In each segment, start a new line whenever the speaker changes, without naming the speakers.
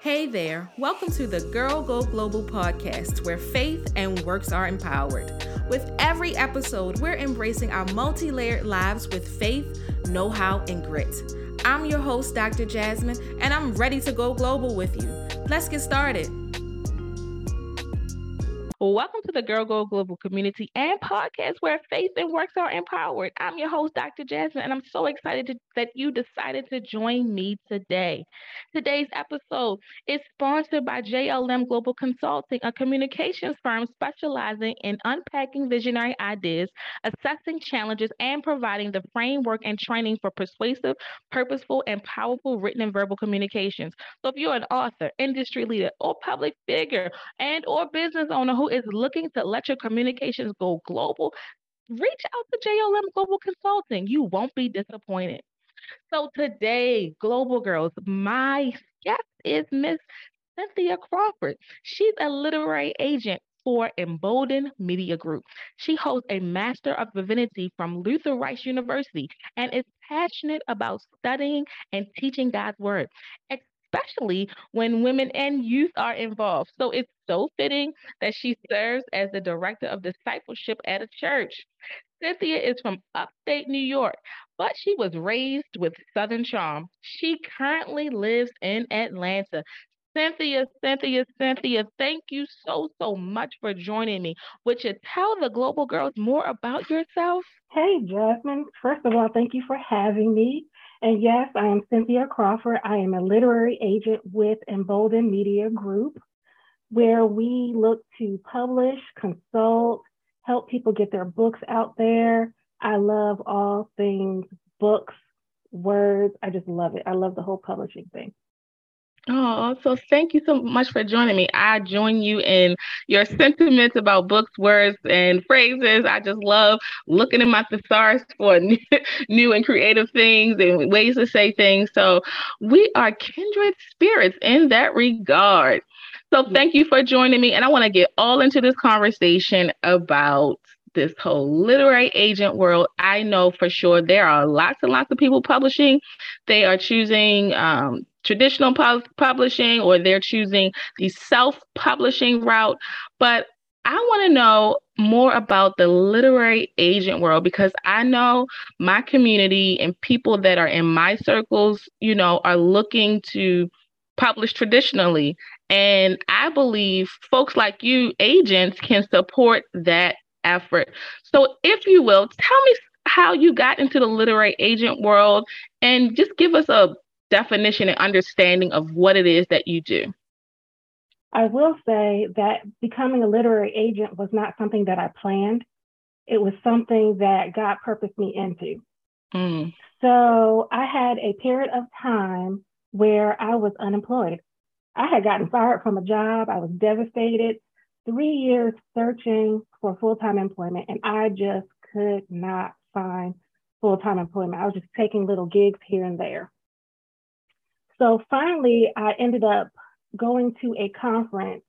Hey there, welcome to the Girl Go Global podcast, where faith and works are empowered. With every episode, we're embracing our multi layered lives with faith, know how, and grit. I'm your host, Dr. Jasmine, and I'm ready to go global with you. Let's get started. Welcome to the Girl Go Global community and podcast where faith and works are empowered. I'm your host, Dr. Jasmine, and I'm so excited to, that you decided to join me today. Today's episode is sponsored by JLM Global Consulting, a communications firm specializing in unpacking visionary ideas, assessing challenges, and providing the framework and training for persuasive, purposeful, and powerful written and verbal communications. So if you're an author, industry leader, or public figure, and or business owner who is looking to let your communications go global, reach out to JLM Global Consulting. You won't be disappointed. So today, Global Girls, my guest is Miss Cynthia Crawford. She's a literary agent for Embolden Media Group. She holds a Master of Divinity from Luther Rice University and is passionate about studying and teaching God's Word, especially when women and youth are involved. So it's so fitting that she serves as the director of discipleship at a church. Cynthia is from upstate New York, but she was raised with Southern charm. She currently lives in Atlanta. Cynthia, Cynthia, Cynthia, thank you so, so much for joining me. Would you tell the Global Girls more about yourself?
Hey, Jasmine. First of all, thank you for having me. And yes, I am Cynthia Crawford. I am a literary agent with Embolden Media Group, where we look to publish, consult, help people get their books out there. I love all things books, words. I just love it. I love the whole publishing thing.
Oh, so thank you so much for joining me. I join you in your sentiments about books, words, and phrases. I just love looking in my thesaurus for new, new and creative things and ways to say things. So we are kindred spirits in that regard. So thank you for joining me. And I want to get all into this conversation about this whole literary agent world, I know for sure there are lots and lots of people publishing. They are choosing um, traditional pu- publishing or they're choosing the self publishing route. But I want to know more about the literary agent world because I know my community and people that are in my circles, you know, are looking to publish traditionally. And I believe folks like you, agents, can support that effort. So, if you will, tell me how you got into the literary agent world and just give us a definition and understanding of what it is that you do.
I will say that becoming a literary agent was not something that I planned. It was something that God purposed me into. Mm. So I had a period of time where I was unemployed. I had gotten fired from a job. I was devastated three years searching for full time employment, and I just could not find full time employment. I was just taking little gigs here and there. So finally, I ended up going to a conference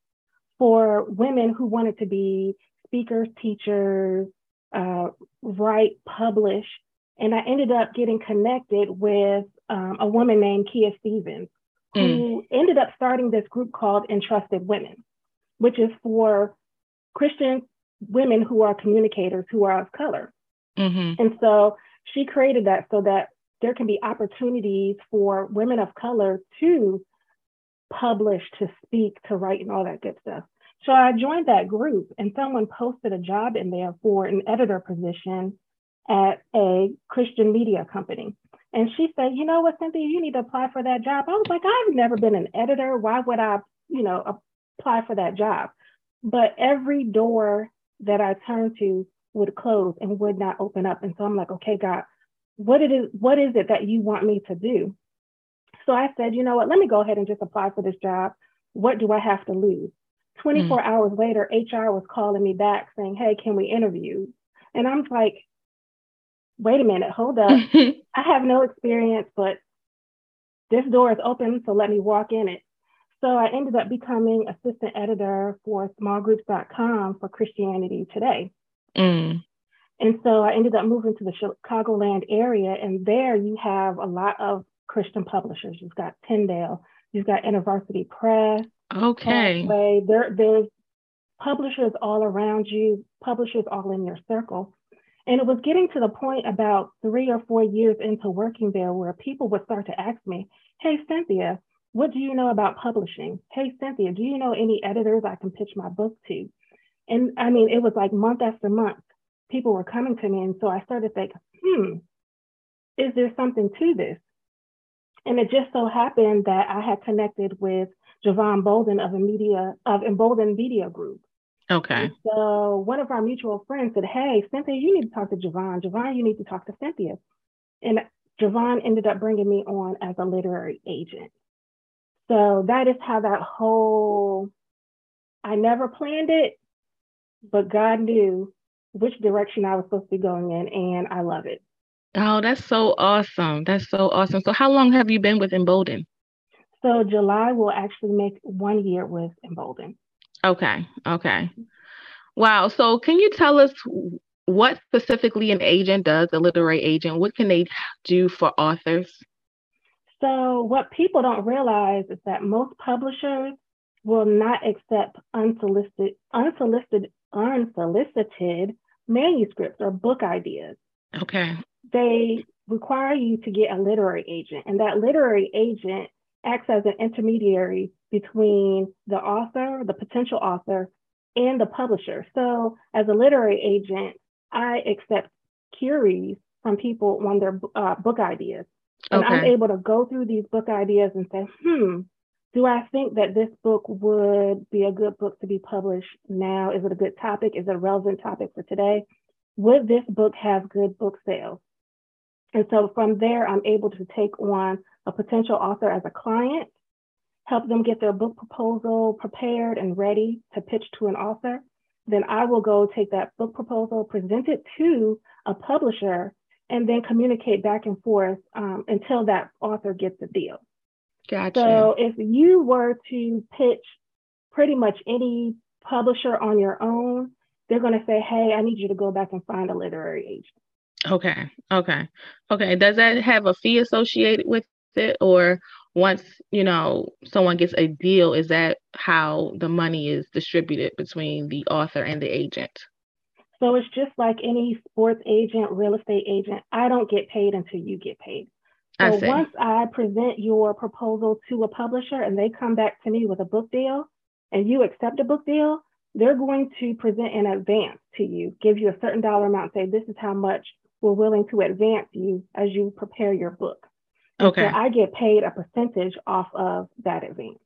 for women who wanted to be speakers, teachers, uh, write, publish. And I ended up getting connected with um, a woman named Kia Stevens, who mm. ended up starting this group called Entrusted Women which is for Christian women who are communicators who are of color. Mm-hmm. And so she created that so that there can be opportunities for women of color to publish, to speak, to write, and all that good stuff. So I joined that group, and someone posted a job in there for an editor position at a Christian media company. And she said, You know what, Cynthia, you need to apply for that job. I was like, I've never been an editor. Why would I, you know, apply for that job. But every door that I turned to would close and would not open up. And so I'm like, okay, God, what it is, what is it that you want me to do? So I said, you know what, let me go ahead and just apply for this job. What do I have to lose? 24 mm. hours later, HR was calling me back saying, hey, can we interview? And I'm like, wait a minute, hold up. I have no experience, but this door is open, so let me walk in it. So I ended up becoming assistant editor for smallgroups.com for Christianity Today. Mm. And so I ended up moving to the Chicagoland area, and there you have a lot of Christian publishers. You've got Tyndale, You've got InterVarsity Press.
Okay.
Way. There, there's publishers all around you, publishers all in your circle. And it was getting to the point about three or four years into working there where people would start to ask me, Hey, Cynthia, what do you know about publishing? Hey, Cynthia, do you know any editors I can pitch my book to? And I mean, it was like month after month, people were coming to me. And so I started thinking, hmm, is there something to this? And it just so happened that I had connected with Jevon Bolden of media of Embolden Media Group.
Okay.
So one of our mutual friends said, Hey, Cynthia, you need to talk to Jevon. Jevon, you need to talk to Cynthia. And Jevon ended up bringing me on as a literary agent. So that is how that whole, I never planned it, but God knew which direction I was supposed to be going in, and I love it.
Oh, that's so awesome. That's so awesome. So, how long have you been with Embolden?
So, July will actually make one year with Embolden.
Okay. Okay. Wow. So, can you tell us what specifically an agent does, a literary agent? What can they do for authors?
So, what people don't realize is that most publishers will not accept unsolicited, unsolicited, unsolicited manuscripts or book ideas.
Okay.
They require you to get a literary agent, and that literary agent acts as an intermediary between the author, the potential author, and the publisher. So, as a literary agent, I accept queries from people on their uh, book ideas. And okay. I'm able to go through these book ideas and say, hmm, do I think that this book would be a good book to be published now? Is it a good topic? Is it a relevant topic for today? Would this book have good book sales? And so from there, I'm able to take on a potential author as a client, help them get their book proposal prepared and ready to pitch to an author. Then I will go take that book proposal, present it to a publisher, and then communicate back and forth um, until that author gets a deal.
Gotcha.
So if you were to pitch pretty much any publisher on your own, they're going to say, hey, I need you to go back and find a literary agent.
Okay. Okay. Okay. Does that have a fee associated with it? Or once, you know, someone gets a deal, is that how the money is distributed between the author and the agent?
So it's just like any sports agent, real estate agent. I don't get paid until you get paid. So I once I present your proposal to a publisher and they come back to me with a book deal and you accept a book deal, they're going to present in advance to you, give you a certain dollar amount, say this is how much we're willing to advance you as you prepare your book.
Okay.
I get paid a percentage off of that event.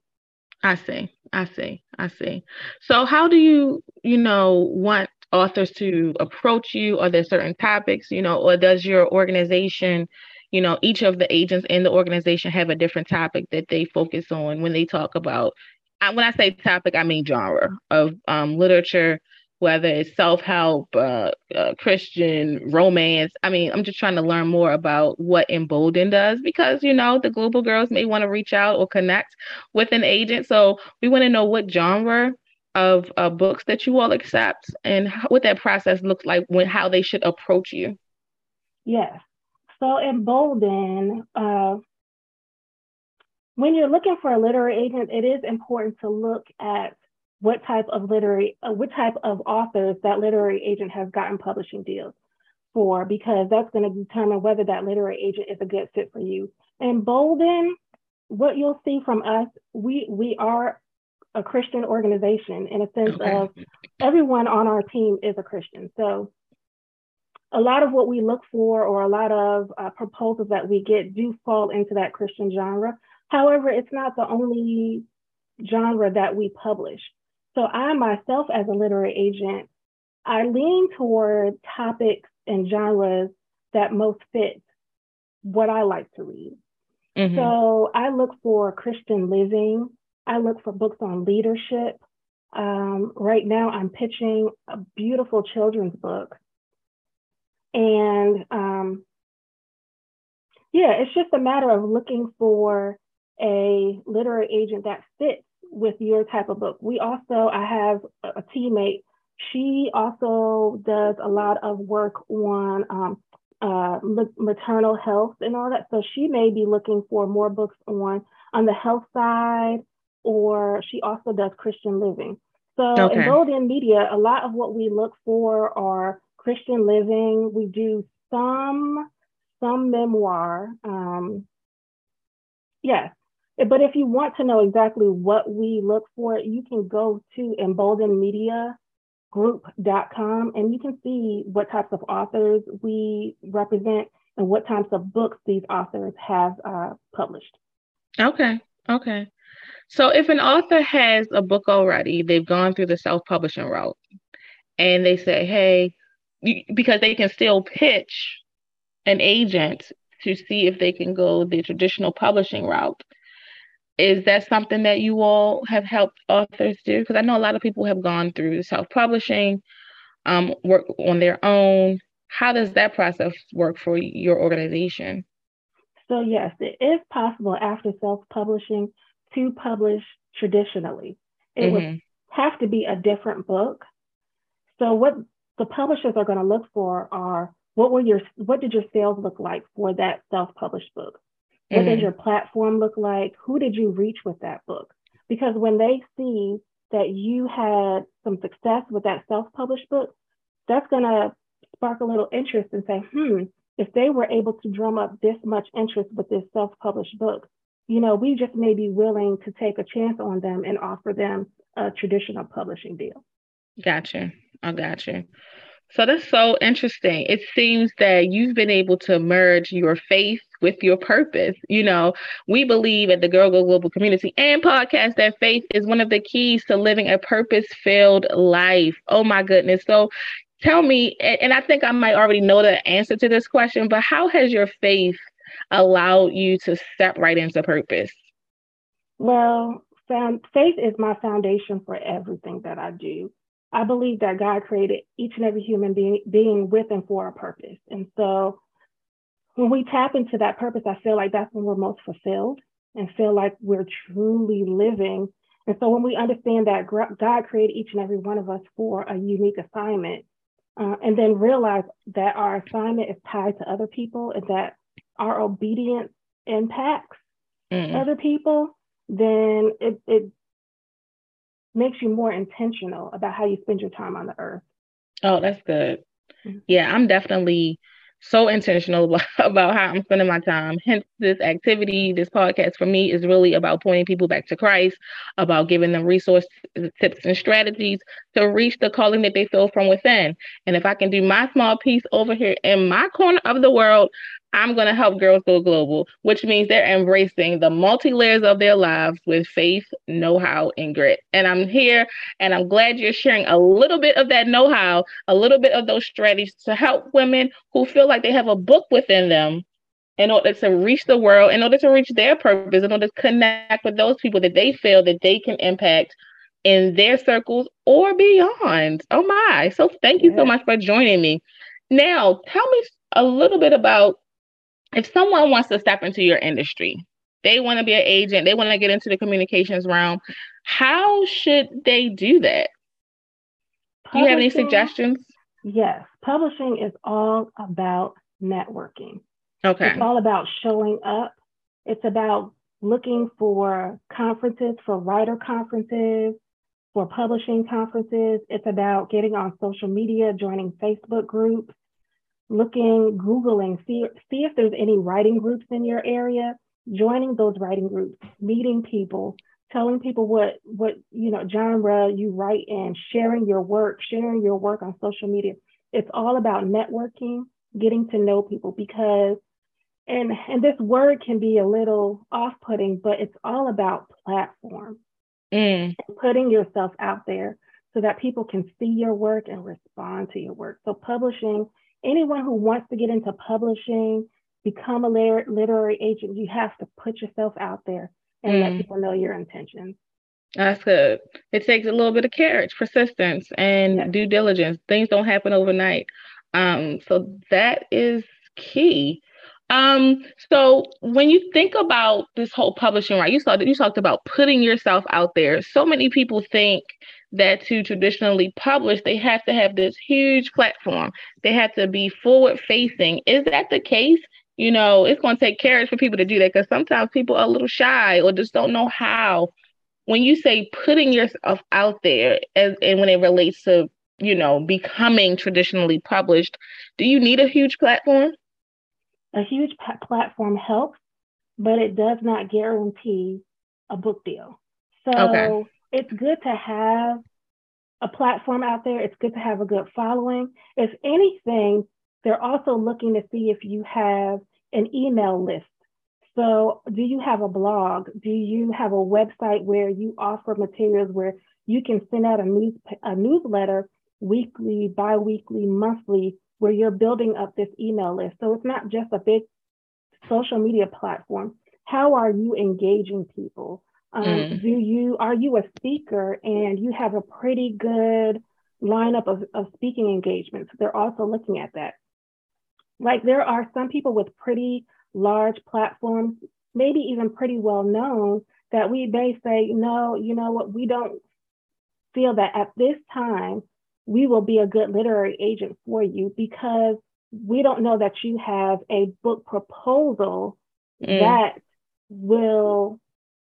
I see. I see. I see. So how do you, you know, want authors to approach you? Are there certain topics, you know, or does your organization, you know, each of the agents in the organization have a different topic that they focus on when they talk about? When I say topic, I mean genre of um, literature, whether it's self-help, uh, uh, Christian, romance. I mean, I'm just trying to learn more about what Embolden does because you know the global girls may want to reach out or connect with an agent. So we want to know what genre of uh, books that you all accept and how, what that process looks like when how they should approach you.
Yes. So Embolden, uh, when you're looking for a literary agent, it is important to look at what type of literary, uh, what type of authors that literary agent has gotten publishing deals for, because that's going to determine whether that literary agent is a good fit for you. And Embolden, what you'll see from us, we we are a Christian organization in a sense okay. of everyone on our team is a Christian. So a lot of what we look for or a lot of uh, proposals that we get do fall into that Christian genre. However, it's not the only genre that we publish. So I myself as a literary agent, I lean toward topics and genres that most fit what I like to read. Mm-hmm. So I look for Christian living, I look for books on leadership. Um, right now, I'm pitching a beautiful children's book. And um, yeah, it's just a matter of looking for a literary agent that fits with your type of book. We also, I have a teammate, she also does a lot of work on um, uh, maternal health and all that. So she may be looking for more books on on the health side, or she also does Christian living. So okay. in Embolden Media, a lot of what we look for are Christian living. We do some some memoir. Um, yes, but if you want to know exactly what we look for, you can go to emboldenmediagroup.com and you can see what types of authors we represent and what types of books these authors have uh, published.
Okay, okay. So if an author has a book already, they've gone through the self-publishing route, and they say, "Hey," because they can still pitch an agent to see if they can go the traditional publishing route. Is that something that you all have helped authors do? Because I know a lot of people have gone through self-publishing, um, work on their own. How does that process work for your organization?
So yes, it is possible after self-publishing to publish traditionally. It mm-hmm. would have to be a different book. So what the publishers are going to look for are what were your what did your sales look like for that self-published book? What mm-hmm. did your platform look like? Who did you reach with that book? Because when they see that you had some success with that self-published book, that's going to spark a little interest and say, hmm, if they were able to drum up this much interest with this self-published book, you know, we just may be willing to take a chance on them and offer them a traditional publishing deal.
Gotcha. I gotcha. So that's so interesting. It seems that you've been able to merge your faith with your purpose. You know, we believe at the Girl Go Global community and podcast that faith is one of the keys to living a purpose filled life. Oh my goodness. So tell me, and I think I might already know the answer to this question, but how has your faith allowed you to step right into purpose?
Well, faith is my foundation for everything that I do. I believe that God created each and every human being, being with and for a purpose. And so when we tap into that purpose, I feel like that's when we're most fulfilled and feel like we're truly living. And so when we understand that God created each and every one of us for a unique assignment, uh, and then realize that our assignment is tied to other people and that our obedience impacts mm. other people, then it, it makes you more intentional about how you spend your time on the earth.
Oh, that's good. Mm-hmm. Yeah, I'm definitely so intentional about how I'm spending my time. Hence, this activity, this podcast for me is really about pointing people back to Christ, about giving them resources, tips, and strategies to reach the calling that they feel from within. And if I can do my small piece over here in my corner of the world, I'm going to help girls go global, which means they're embracing the multi layers of their lives with faith, know how, and grit. And I'm here and I'm glad you're sharing a little bit of that know how, a little bit of those strategies to help women who feel like they have a book within them in order to reach the world, in order to reach their purpose, in order to connect with those people that they feel that they can impact in their circles or beyond. Oh my. So thank you so much for joining me. Now, tell me a little bit about if someone wants to step into your industry, they want to be an agent, they want to get into the communications realm, how should they do that? Do you have any suggestions?
Yes, publishing is all about networking.
Okay.
It's all about showing up. It's about looking for conferences, for writer conferences, for publishing conferences. It's about getting on social media, joining Facebook groups, looking, Googling, see, see if there's any writing groups in your area, joining those writing groups, meeting people, telling people what, what you know, genre you write in, sharing your work, sharing your work on social media. It's all about networking, getting to know people because and and this word can be a little off-putting, but it's all about platform. Mm. putting yourself out there so that people can see your work and respond to your work. So publishing anyone who wants to get into publishing, become a literary agent, you have to put yourself out there and mm. let people know your intentions.
That's good. It takes a little bit of courage, persistence, and yes. due diligence. Things don't happen overnight. Um, so that is key. Um, so when you think about this whole publishing, right? You saw that you talked about putting yourself out there. So many people think that to traditionally publish, they have to have this huge platform. They have to be forward facing. Is that the case? You know, it's going to take courage for people to do that because sometimes people are a little shy or just don't know how. When you say putting yourself out there, as and when it relates to you know becoming traditionally published, do you need a huge platform?
A huge platform helps, but it does not guarantee a book deal. So okay. it's good to have a platform out there. It's good to have a good following. If anything, they're also looking to see if you have an email list. So, do you have a blog? Do you have a website where you offer materials where you can send out a news a newsletter weekly, biweekly, monthly, where you're building up this email list? So it's not just a big social media platform. How are you engaging people? Um, mm. Do you are you a speaker and you have a pretty good lineup of, of speaking engagements? They're also looking at that. Like there are some people with pretty large platforms, maybe even pretty well known, that we may say, no, you know what, we don't feel that at this time we will be a good literary agent for you because we don't know that you have a book proposal mm. that will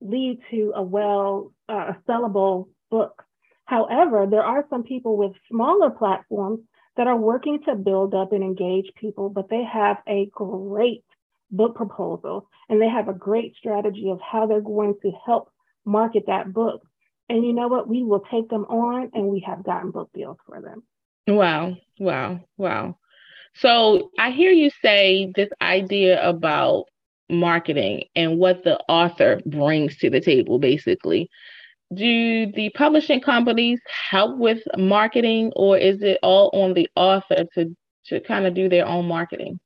lead to a well, uh, a sellable book. However, there are some people with smaller platforms that are working to build up and engage people, but they have a great book proposal and they have a great strategy of how they're going to help market that book. And you know what? We will take them on and we have gotten book deals for them.
Wow, wow, wow. So I hear you say this idea about marketing and what the author brings to the table, basically. Do the publishing companies help with marketing, or is it all on the author to, to kind of do their own marketing?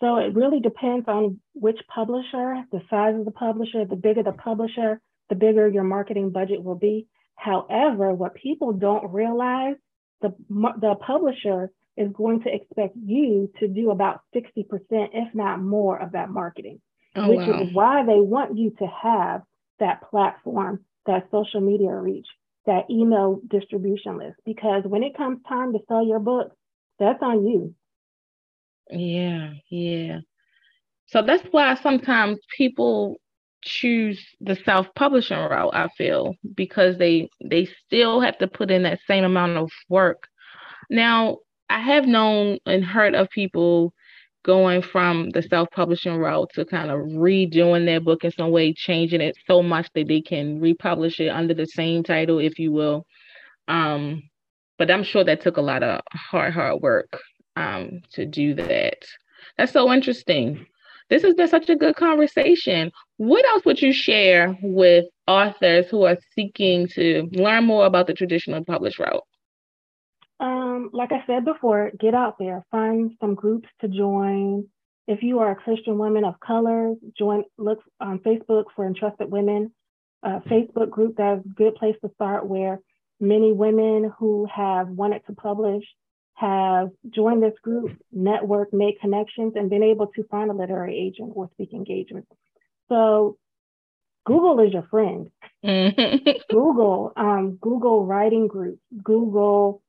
So it really depends on which publisher, the size of the publisher. The bigger the publisher, the bigger your marketing budget will be. However, what people don't realize, the, the publisher is going to expect you to do about 60%, if not more, of that marketing, oh, which wow. is why they want you to have that platform, that social media reach, that email distribution list. Because when it comes time to sell your book, that's on you.
Yeah, yeah. So that's why sometimes people choose the self-publishing route, I feel, because they they still have to put in that same amount of work. Now, I have known and heard of people going from the self-publishing route to kind of redoing their book in some way, changing it so much that they can republish it under the same title, if you will. Um, but I'm sure that took a lot of hard, hard work um, to do that. That's so interesting. This has been such a good conversation. What else would you share with authors who are seeking to learn more about the traditional published route?
Um, like I said before, get out there, find some groups to join. If you are a Christian woman of color, join. Look on Facebook for Entrusted Women, a Facebook group that's a good place to start. Where many women who have wanted to publish have joined this group, network, made connections, and been able to find a literary agent or speak engagement. So Google is your friend. Mm-hmm. Google, um, Google writing groups, Google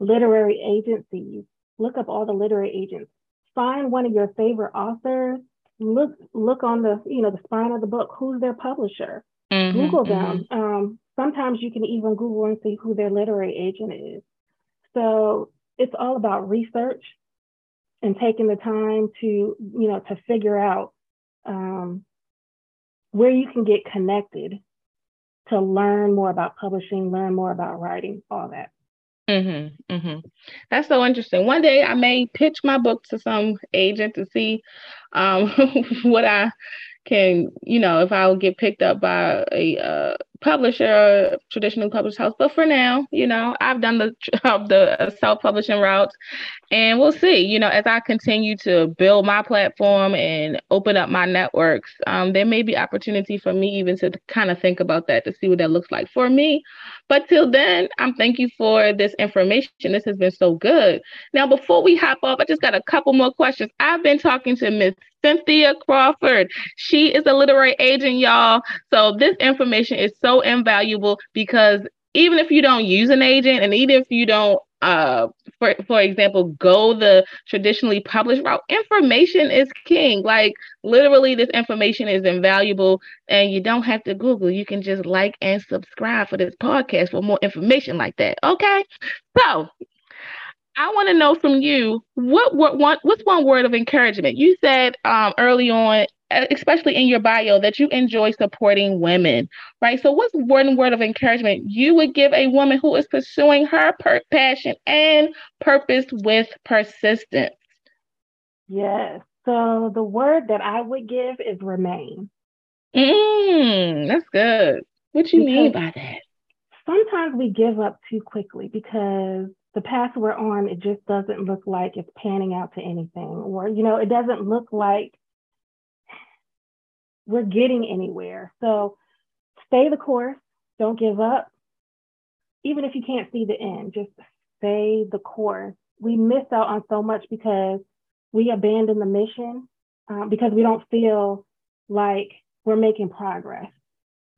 literary agencies. Look up all the literary agents. Find one of your favorite authors. Look look on the you know the spine of the book. Who's their publisher? Mm-hmm, Google them. Mm-hmm. Um, sometimes you can even Google and see who their literary agent is. So it's all about research and taking the time to you know to figure out um, where you can get connected to learn more about publishing, learn more about writing, all that.
Mm-hmm, mm-hmm. That's so interesting. One day I may pitch my book to some agent to see um, what I can, you know, if I'll get picked up by a uh, publisher, traditional published house. But for now, you know, I've done the the self-publishing route, and we'll see. You know, as I continue to build my platform and open up my networks, um, there may be opportunity for me even to kind of think about that to see what that looks like for me. But till then, I'm thank you for this information. This has been so good. Now, before we hop off, I just got a couple more questions. I've been talking to Miss Cynthia Crawford. She is a literary agent, y'all. So this information is so invaluable because even if you don't use an agent and even if you don't uh for for example go the traditionally published route information is king. Like literally this information is invaluable and you don't have to google. You can just like and subscribe for this podcast for more information like that okay? So I want to know from you what what one what's one word of encouragement? You said um, early on, especially in your bio, that you enjoy supporting women, right? So, what's one word of encouragement you would give a woman who is pursuing her per- passion and purpose with persistence?
Yes. So the word that I would give is remain.
Mm, that's good. What you because mean by that?
Sometimes we give up too quickly because the path we're on, it just doesn't look like it's panning out to anything, or, you know, it doesn't look like we're getting anywhere. So stay the course, don't give up. Even if you can't see the end, just stay the course. We miss out on so much because we abandon the mission um, because we don't feel like we're making progress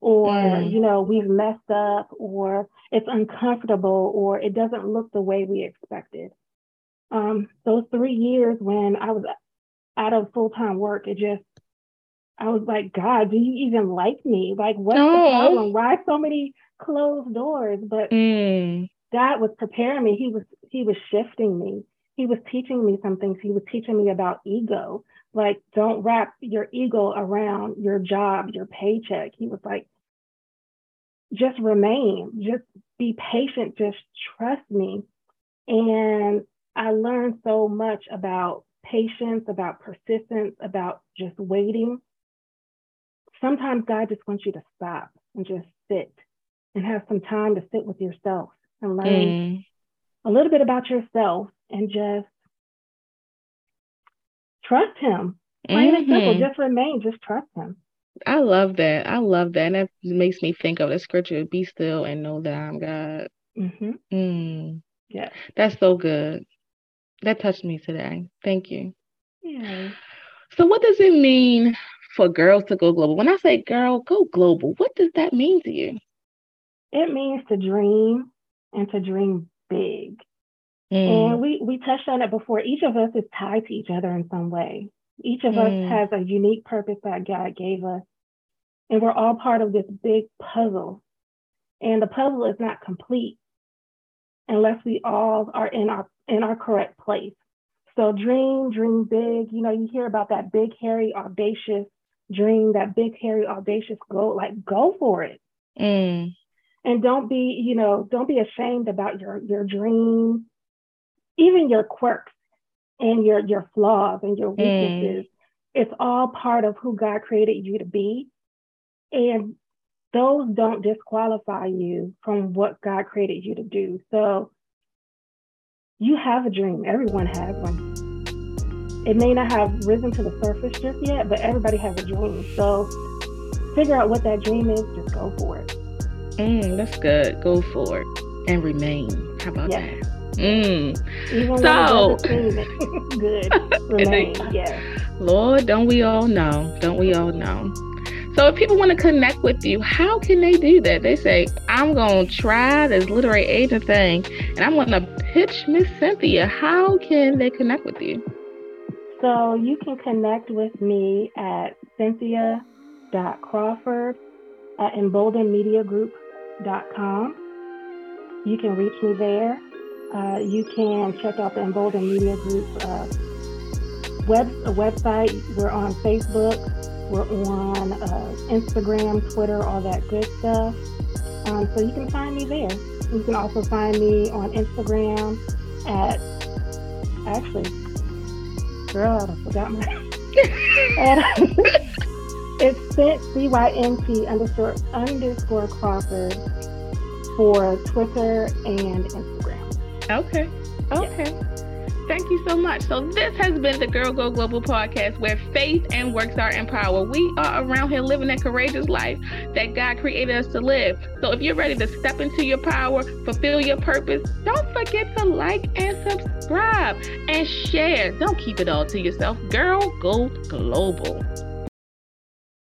or mm. you know we've messed up or it's uncomfortable or it doesn't look the way we expected um, those three years when i was out of full-time work it just i was like god do you even like me? Like what's the problem? Why so many closed doors? But mm. god was preparing me. He was he was shifting me. He was teaching me some things. He was teaching me about ego. Like don't wrap your ego around your job your paycheck. He was like just remain, just be patient, just trust me. And I learned so much about patience, about persistence, about just waiting. Sometimes God just wants you to stop and just sit and have some time to sit with yourself and learn mm. a little bit about yourself and just trust Him. Plain mm-hmm. and simple, mm-hmm. just remain, just trust Him.
I love that. I love that. And that makes me think of the scripture be still and know that I'm God. Mm-hmm. Mm. Yeah. That's so good. That touched me today. Thank you. Yeah. So, what does it mean for girls to go global? When I say girl, go global, what does that mean to you?
It means to dream and to dream big. Mm. And we, we touched on it before. Each of us is tied to each other in some way. Each of mm. us has a unique purpose that God gave us. And we're all part of this big puzzle. And the puzzle is not complete unless we all are in our in our correct place. So dream, dream big. You know, you hear about that big, hairy, audacious dream, that big, hairy, audacious goal. Like, go for it. Mm. And don't be, you know, don't be ashamed about your your dream, even your quirks and your your flaws and your weaknesses. Mm. It's all part of who God created you to be. And those don't disqualify you from what God created you to do. So you have a dream. Everyone has one. It may not have risen to the surface just yet, but everybody has a dream. So figure out what that dream is, just go for it.
Mm, that's good. Go for it and remain. How about that? Mm. Even so good, remain. yes. Lord, don't we all know? Don't we all know? So if people want to connect with you, how can they do that? They say, I'm going to try this literary agent thing and I'm going to pitch Miss Cynthia. How can they connect with you?
So you can connect with me at cynthia.crawford at emboldenmediagroup.com. You can reach me there. Uh, you can check out the Embolden Media Group uh, web, website. We're on Facebook. We're on uh, Instagram, Twitter, all that good stuff. Um, so you can find me there. You can also find me on Instagram at, actually, girl, I forgot my, it's Cent, C-Y-N-T underscore, underscore Crawford for Twitter and Instagram.
Okay. Okay. Yeah. You so much. So, this has been the Girl Go Global podcast where faith and works are empowered. We are around here living that courageous life that God created us to live. So, if you're ready to step into your power, fulfill your purpose, don't forget to like and subscribe and share. Don't keep it all to yourself. Girl Go Global.